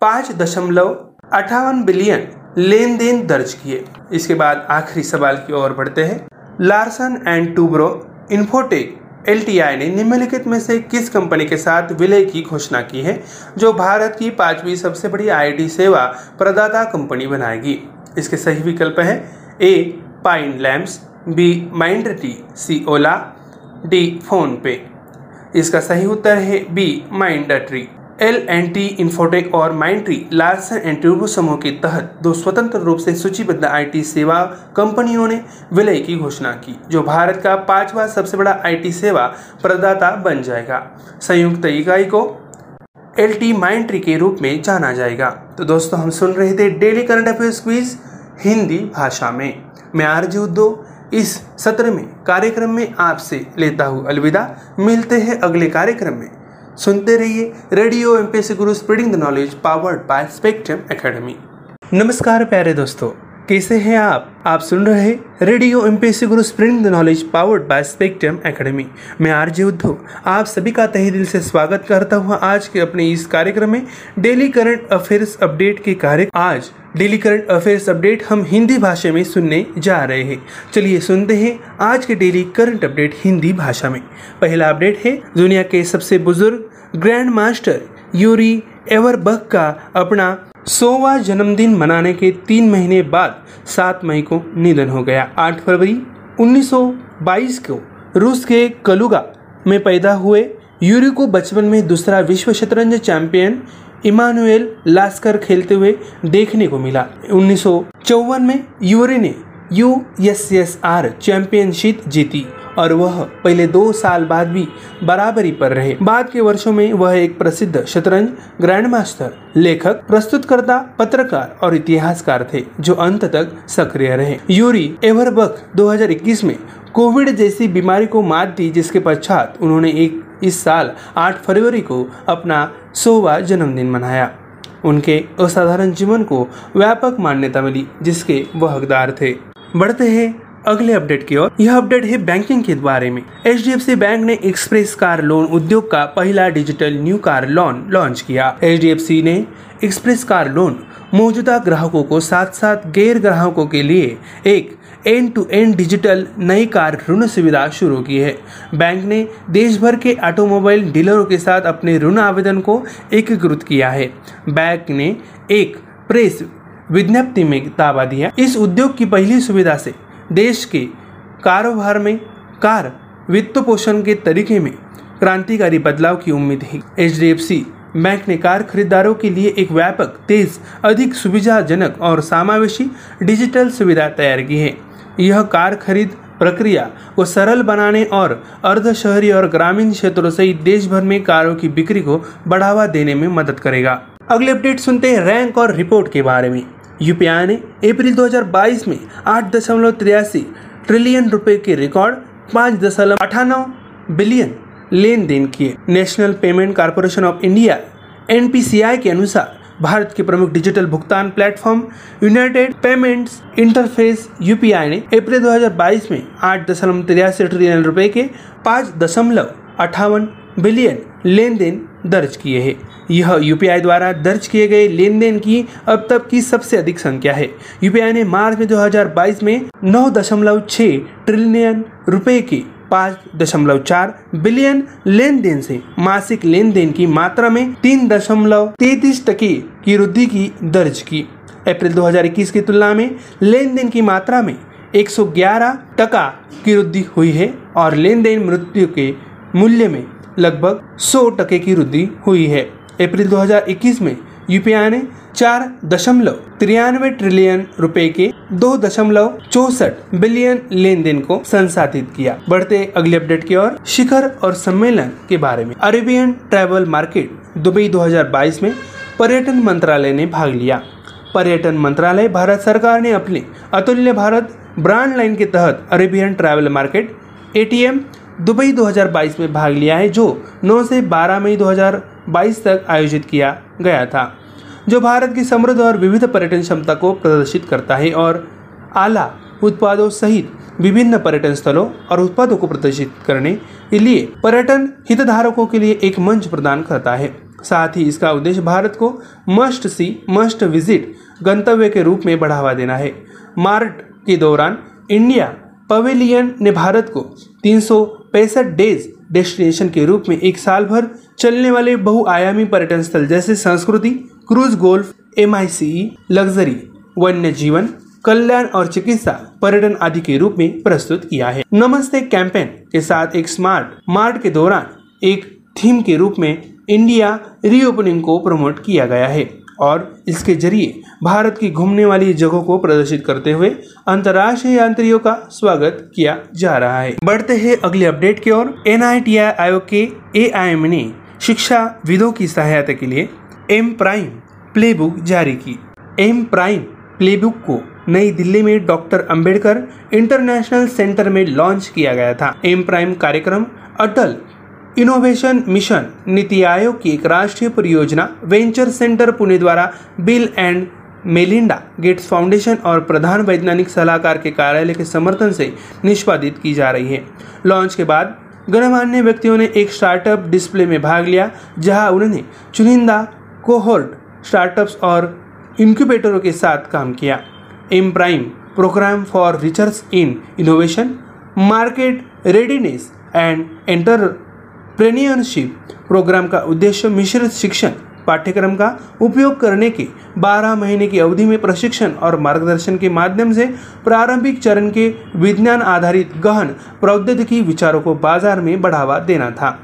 पाँच दशमलव अठावन बिलियन लेन देन दर्ज किए। इसके बाद आखिरी सवाल की ओर बढ़ते हैं। Larsen and Toubro Infotech L ने निम्नलिखित में से किस कंपनी के साथ विलय की घोषणा की है, जो भारत की पांचवी सबसे बड़ी आईटी सेवा प्रदाता कंपनी बनाएगी? इसके सही विकल्प है, A, Pine Labs B Mindtree C Ola, D PhonePe. इसका सही उत्तर है B Mindtree L N T Infotech और माइंट्री लार्सन एंड ट्यूबो समूह के तहत दो स्वतंत्र रूप से सूचीबद्ध आईटी सेवा कंपनियों ने विलय की घोषणा की, जो भारत का पांचवा सबसे बड़ा आईटी सेवा प्रदाता बन जाएगा। संयुक्त इकाई को एल टी माइंट्री के रूप में जाना जाएगा। तो दोस्तों, हम सुन रहे थे daily current affairs quiz Hindi भाषा में। मैं आरजी उद्दो इस सत्र में कार्यक्रम में आपसे लेता हूँ अलविदा। मिलते हैं अगले कार्यक्रम में। सुनते रहिए radio M P Guru spreading the knowledge powered by Spectrum academy नमस्कार प्यारे दोस्तों, कैसे हैं आप? आप सुन रहे हैं radio M P Guru spreading the knowledge powered by Spectrum academy मैं आरजे उद्धव, आप सभी का तहे दिल से स्वागत करता हूँ आज के अपने इस कार्यक्रम में। डेली करंट अफेयर्स अपडेट के कार्य आज डेली करंट अफेयर्स अपडेट हम हिंदी भाषा में सुनने जा रहे हैं। चलिए सुनते हैं आज के डेली करंट अपडेट हिंदी भाषा में। पहला अपडेट है, दुनिया के सबसे बुज़ुर्ग ग्रैंड मास्टर यूरी एवरबक का अपना सोवा जन्मदिन मनाने के तीन महीने बाद सात मई को निधन हो गया। आठ फरवरी 1922 को रूस के कलुगा में पैदा हुए यूरी को बचपन में दूसरा विश्व शतरंज चैंपियन इमानुएल लास्कर खेलते हुए देखने को मिला। उन्नीस सौ चौवन में यूरी ने U S S R championship जीती और वह पहले दो साल बाद भी बराबरी पर रहे। बाद के वर्षों में वह एक प्रसिद्ध शतरंज ग्रैंड मास्टर लेखक, प्रस्तुतकर्ता, पत्रकार और इतिहासकार थे, जो अंत तक सक्रिय रहे। यूरी एवरबक 2021 में कोविड जैसी बीमारी को मात दी, जिसके पश्चात उन्होंने एक इस साल 8 फरवरी को अपना सोवा जन्मदिन मनाया। उनके असाधारण जीवन को व्यापक मान्यता मिली, जिसके वह हकदार थे। बढ़ते हैं अगले अपडेट की ओर। यह अपडेट है बैंकिंग के बारे में। एचडीएफसी बैंक ने एक्सप्रेस कार लोन उद्योग का पहला digital new car loan launch किया। एचडीएफसी ने एक्सप्रेस कार लोन मौजूदा ग्राहकों को साथ साथ गैर ग्राहकों के लिए एक एंड टू एंड डिजिटल नई कार ऋण सुविधा शुरू की है। बैंक ने देश भर के ऑटोमोबाइल डीलरों के साथ अपने ऋण आवेदन को एकीकृत किया है। बैंक ने एक प्रेस विज्ञप्ति में दावा दिया, इस उद्योग की पहली सुविधा से देश के कारोबार में कार वित्त पोषण के तरीके में क्रांतिकारी बदलाव की उम्मीद है। एच बैंक ने कार खरीदारों के लिए एक व्यापक, तेज, अधिक सुविधाजनक और समावेशी डिजिटल सुविधा तैयार की है। यह कार खरीद प्रक्रिया को सरल बनाने और अर्ध शहरी और ग्रामीण क्षेत्रों सहित देश भर में कारों की बिक्री को बढ़ावा देने में मदद करेगा। अगले अपडेट सुनते हैं रैंक और रिपोर्ट के बारे में। यूपीआई ने अप्रैल 2022 में आठ दशमलव तिरासी ट्रिलियन रुपए के रिकॉर्ड, पाँच दशमलव अठानवे बिलियन लेन देन किए। National payment corporation of India, NPCI के अनुसार भारत के प्रमुख डिजिटल भुगतान platform united payments interface UPI ने अप्रैल 2022 में आठ दशमलव तिरासी ट्रिलियन रुपए के पाँच दशमलव अठावन बिलियन लेन देन दर्ज किए हैं। यह यूपीआई द्वारा दर्ज किए गए लेन देन की अब तक की सबसे अधिक संख्या है। यूपीआई ने मार्च में 2022 में नौ दशमलव छह ट्रिलियन रुपए के पाँच दशमलव चार बिलियन लेन देन से मासिक लेन देन की मात्रा में तीन दशमलव तैतीस टके की वृद्धि की दर्ज की। अप्रैल 2021 की तुलना में लेन देन की मात्रा में 111 टका की वृद्धि हुई है और लेन देन मृत्यु के मूल्य में लगभग 100 टके की वृद्धि हुई है। अप्रैल 2021 में यूपीआई ने चार दशमलव तिरानवे ट्रिलियन रुपए के दो दशमलव चौसठ बिलियन लेन देन को संसाधित किया। बढ़ते अगले अपडेट की ओर, शिखर और सम्मेलन के बारे में। अरेबियन ट्रैवल मार्केट दुबई 2022 में पर्यटन मंत्रालय ने भाग लिया। पर्यटन मंत्रालय, भारत सरकार ने अपने अतुल्य भारत ब्रांड लाइन के तहत Arabian travel market, ATM, Dubai 2022 में भाग लिया है, जो 9 से 12 मई 2022 तक आयोजित किया गया था, जो भारत की समृद्ध और विविध पर्यटन क्षमता को प्रदर्शित करता है और आला उत्पादों सहित विभिन्न पर्यटन स्थलों और उत्पादों को प्रदर्शित करने के लिए पर्यटन हितधारकों के लिए एक मंच प्रदान करता है। साथ ही इसका उद्देश्य भारत को मस्ट सी, मस्ट विज़िट गंतव्य के रूप में बढ़ावा देना है। मार्ट के दौरान इंडिया पवेलियन ने भारत को तीन सौ पैंसठ डेज़ डेस्टिनेशन के रूप में एक साल भर चलने वाले बहुआयामी पर्यटन स्थल जैसे संस्कृति, क्रूज गोल्फ एम लग्जरी वन्य जीवन कल्याण और चिकित्सा पर्यटन आदि के रूप में प्रस्तुत किया है। नमस्ते कैंपेन के साथ एक स्मार्ट मार्ट के दौरान एक थीम के रूप में इंडिया रीओपनिंग को प्रमोट किया गया है और इसके ज़रिए भारत की घूमने वाली जगहों को प्रदर्शित करते हुए अंतर्राष्ट्रीय यात्रियों का स्वागत किया जा रहा है। बढ़ते हैं अगले अपडेट की ओर। एन आयोग के ए ने शिक्षा विदों की सहायता के लिए एम प्राइम प्लेबुक जारी की। एम प्राइम प्लेबुक को नई दिल्ली में डॉक्टर अंबेडकर इंटरनेशनल सेंटर में लॉन्च किया गया था। एम प्राइम कार्यक्रम अटल इनोवेशन मिशन नीति आयोग की एक राष्ट्रीय परियोजना वेंचर सेंटर पुणे द्वारा Bill and Melinda Gates foundation और प्रधान वैज्ञानिक सलाहकार के कार्यालय के समर्थन से निष्पादित की जा रही है। लॉन्च के बाद गणमान्य व्यक्तियों ने एक स्टार्टअप डिस्प्ले में भाग लिया, जहाँ उन्होंने चुनिंदा कोहोर्ट स्टार्टअप्स और इंक्यूबेटरों के साथ काम किया। M prime program for research in innovation, market readiness and entrepreneurship program का उद्देश्य मिश्रित शिक्षण पाठ्यक्रम का उपयोग करने के 12 महीने की अवधि में प्रशिक्षण और मार्गदर्शन के माध्यम से प्रारंभिक चरण के विज्ञान आधारित गहन प्रौद्योगिकी विचारों को बाज़ार में बढ़ावा देना था।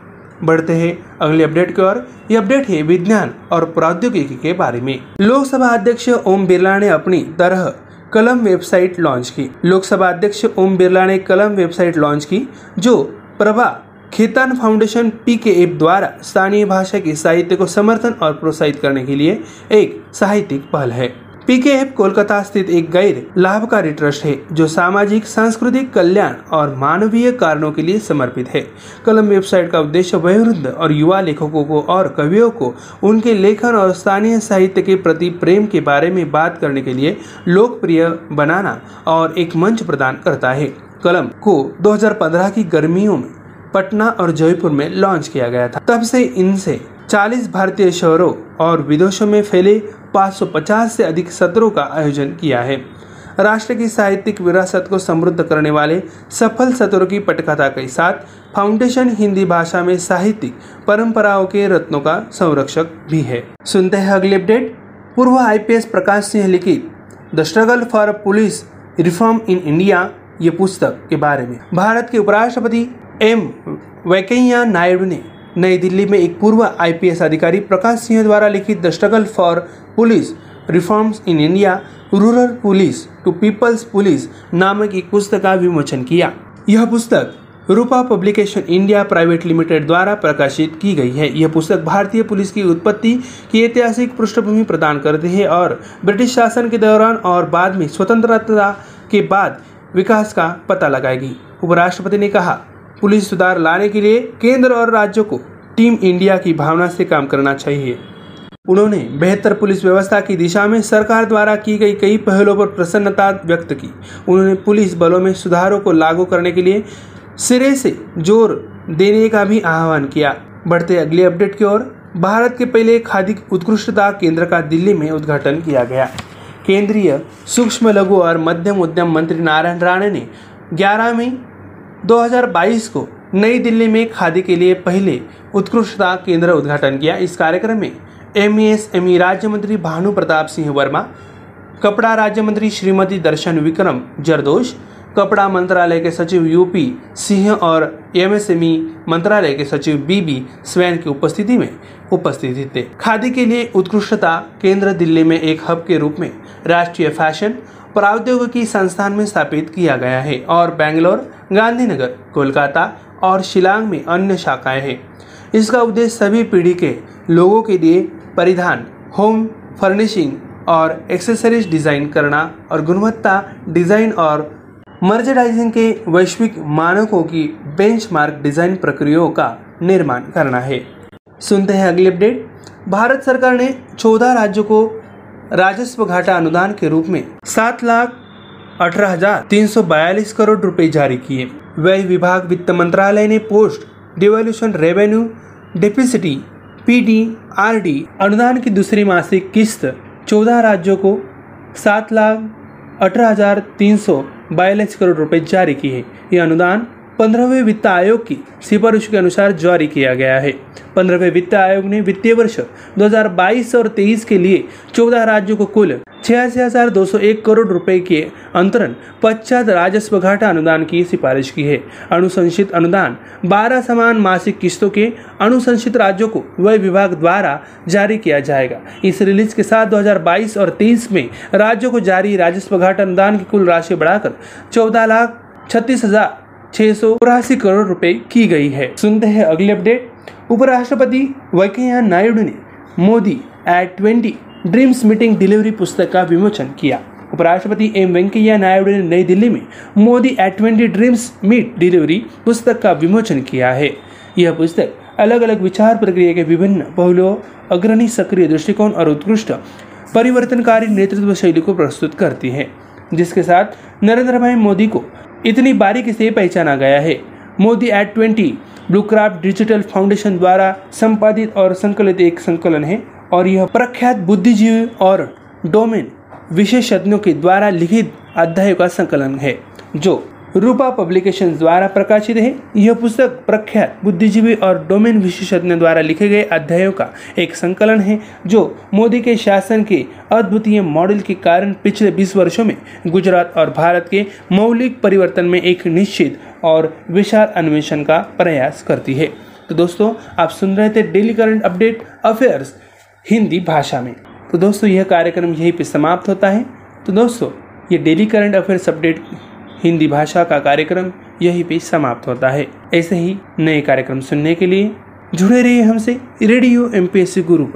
बढ़ते हैं अगले अपडेट की ओर। ये अपडेट है विज्ञान और प्रौद्योगिकी के बारे में। लोकसभा अध्यक्ष ओम बिरला ने अपनी तरह कलम वेबसाइट लॉन्च की। लोकसभा अध्यक्ष ओम बिरला ने कलम वेबसाइट लॉन्च की, जो Prabha Khaitan foundation P K app द्वारा स्थानीय भाषा के साहित्य को समर्थन और प्रोत्साहित करने के लिए एक साहित्यिक पहल है। पी के एप कोलकाता स्थित एक गैर लाभकारी ट्रस्ट है, जो सामाजिक, सांस्कृतिक, कल्याण और मानवीय कारणों के लिए समर्पित है। कलम वेबसाइट का उद्देश्य वयोवृद्ध और युवा लेखकों को और कवियों को उनके लेखन और स्थानीय साहित्य के प्रति प्रेम के बारे में बात करने के लिए लोकप्रिय बनाना और एक मंच प्रदान करता है। कलम को 2015 की गर्मियों में पटना और जयपुर में लॉन्च किया गया था। तब से इनसे 40 भारतीय शहरों और विदेशों में फैले 550 से अधिक सत्रों का आयोजन किया है। राष्ट्र की साहित्यिक विरासत को समृद्ध करने वाले सफल सत्रों की पटकथा के साथ फाउंडेशन हिंदी भाषा में साहित्यिक परंपराओं के रत्नों का संरक्षक भी है। सुनते हैं अगले अपडेट पूर्व आईपीएस प्रकाश सिंह लिखित the struggle for police reform in India ये पुस्तक के बारे में। भारत के उपराष्ट्रपति एम वेंकैया नायडू ने नई दिल्ली में एक पूर्व आईपीएस अधिकारी प्रकाश सिंह द्वारा लिखित the struggle for police reforms in India, rural police to people's police नामक एक पुस्तक का विमोचन किया। यह पुस्तक Rupa publication India private limited द्वारा प्रकाशित की गई है। यह पुस्तक भारतीय पुलिस की उत्पत्ति की ऐतिहासिक पृष्ठभूमि प्रदान करती है और ब्रिटिश शासन के दौरान और बाद में स्वतंत्रता के बाद विकास का पता लगाएगी। उपराष्ट्रपति ने कहा पुलिस सुधार लाने के लिए केंद्र और राज्यों को टीम इंडिया की भावना से काम करना चाहिए। उन्होंने बेहतर पुलिस व्यवस्था की दिशा में सरकार द्वारा की गई कई पहलों पर प्रसन्नता व्यक्त की। उन्होंने पुलिस बलों में सुधारों को लागू करने के लिए सिरे से ज़ोर देने का भी आह्वान किया। बढ़ते अगले अपडेट की ओर, भारत के पहले खादी उत्कृष्टता केंद्र का दिल्ली में उद्घाटन किया गया। केंद्रीय सूक्ष्म लघु और मध्यम उद्यम मंत्री नारायण राणे ने 11 मई 2022 को नई दिल्ली में खादी के लिए पहले उत्कृष्टता केंद्र उद्घाटन किया। इस कार्यक्रम में एम एस एम राज्य मंत्री भानु प्रताप सिंह वर्मा, कपड़ा राज्य मंत्री श्रीमती दर्शन विक्रम जरदोश कपड़ा मंत्रालय के सचिव यूपी सिंह और एमएसएमई मंत्रालय के सचिव बीबी स्वैन की उपस्थिति में उपस्थित थे। खादी के लिए उत्कृष्टता केंद्र दिल्ली में एक हब के रूप में राष्ट्रीय फ़ैशन प्रौद्योगिकी संस्थान में स्थापित किया गया है और बेंगलोर, गांधीनगर, कोलकाता और शिलांग में अन्य शाखाएँ हैं। इसका उद्देश्य सभी पीढ़ी के लोगों के लिए परिधान, होम फर्निशिंग और एक्सेसरीज डिज़ाइन करना और गुणवत्ता डिज़ाइन और मर्चेडाइजिंग के वैश्विक मानकों की बेंचमार्क डिज़ाइन प्रक्रियाओं का निर्माण करना है। सुनते हैं अगली अपडेट। भारत सरकार ने 14 राज्यों को राजस्व घाटा अनुदान के रूप में सात लाख अठारह हज़ार तीन सौ बयालीस करोड़ रुपए जारी किए। व्यय विभाग वित्त मंत्रालय ने post devolution revenue deficit PDRD अनुदान की दूसरी मासिक किस्त चौदह राज्यों को सात लाख अठारह हज़ार तीन सौ बयालीस करोड़ रुपए जारी की है यह अनुदान पंद्रहवें वित्त आयोग की सिफारिश के अनुसार जारी किया गया है। पंद्रहवें वित्त आयोग ने वित्तीय वर्ष 2022 और 23 के लिए 14 राज्यों को कुल छियासी हज़ार दो सौ एक करोड़ रुपए के अंतरण पश्चात राजस्व घाटा अनुदान की सिफारिश की है। अनुशंसित अनुदान 12 समान मासिक किस्तों के अनुशंसित राज्यों को वह विभाग द्वारा जारी किया जाएगा। इस रिलीज़ के साथ 2022 और 23 में राज्यों को जारी राजस्व घाटा अनुदान की कुल राशि बढ़ाकर चौदह लाख छत्तीस हज़ार छह सौ करोड़ रुपए की गई है। सुनते हैं अगली अपडेट। उपराष्ट्रपति वेंकैया नायडू ने Modi at twenty dreams meeting delivery पुस्तक का विमोचन किया। उपराष्ट्रपति एम वेंकैया नायडू ने नई दिल्ली में Modi at twenty dreams meet delivery पुस्तक का विमोचन किया है। यह पुस्तक अलग अलग विचार प्रक्रिया के विभिन्न पहलुओं, अग्रणी सक्रिय दृष्टिकोण और उत्कृष्ट परिवर्तनकारी नेतृत्व शैली को प्रस्तुत करती है, जिसके साथ नरेंद्र भाई मोदी को इतनी बारीकी से पहचाना गया है। Modi at twenty Bluecraft digital foundation द्वारा संपादित और संकलित एक संकलन है और यह प्रख्यात बुद्धिजीवी और डोमेन विशेषज्ञों के द्वारा लिखित अध्यायों का संकलन है, जो रूपा पब्लिकेशन द्वारा प्रकाशित है। यह पुस्तक प्रख्यात बुद्धिजीवी और डोमेन विशेषज्ञ द्वारा लिखे गए अध्यायों का एक संकलन है, जो मोदी के शासन के अद्वितीय मॉडल के कारण पिछले 20 वर्षों में गुजरात और भारत के मौलिक परिवर्तन में एक निश्चित और विशाल अन्वेषण का प्रयास करती है। तो दोस्तों, आप सुन रहे थे daily current update affairs Hindi भाषा में। तो दोस्तों, यह कार्यक्रम यहीं पर समाप्त होता है। तो दोस्तों, ये daily current affairs update Hindi भाषा का कार्यक्रम यहीं पे समाप्त होता है। ऐसे ही नए कार्यक्रम सुनने के लिए जुड़े रहिए हमसे, रेडियो एम पी गुरु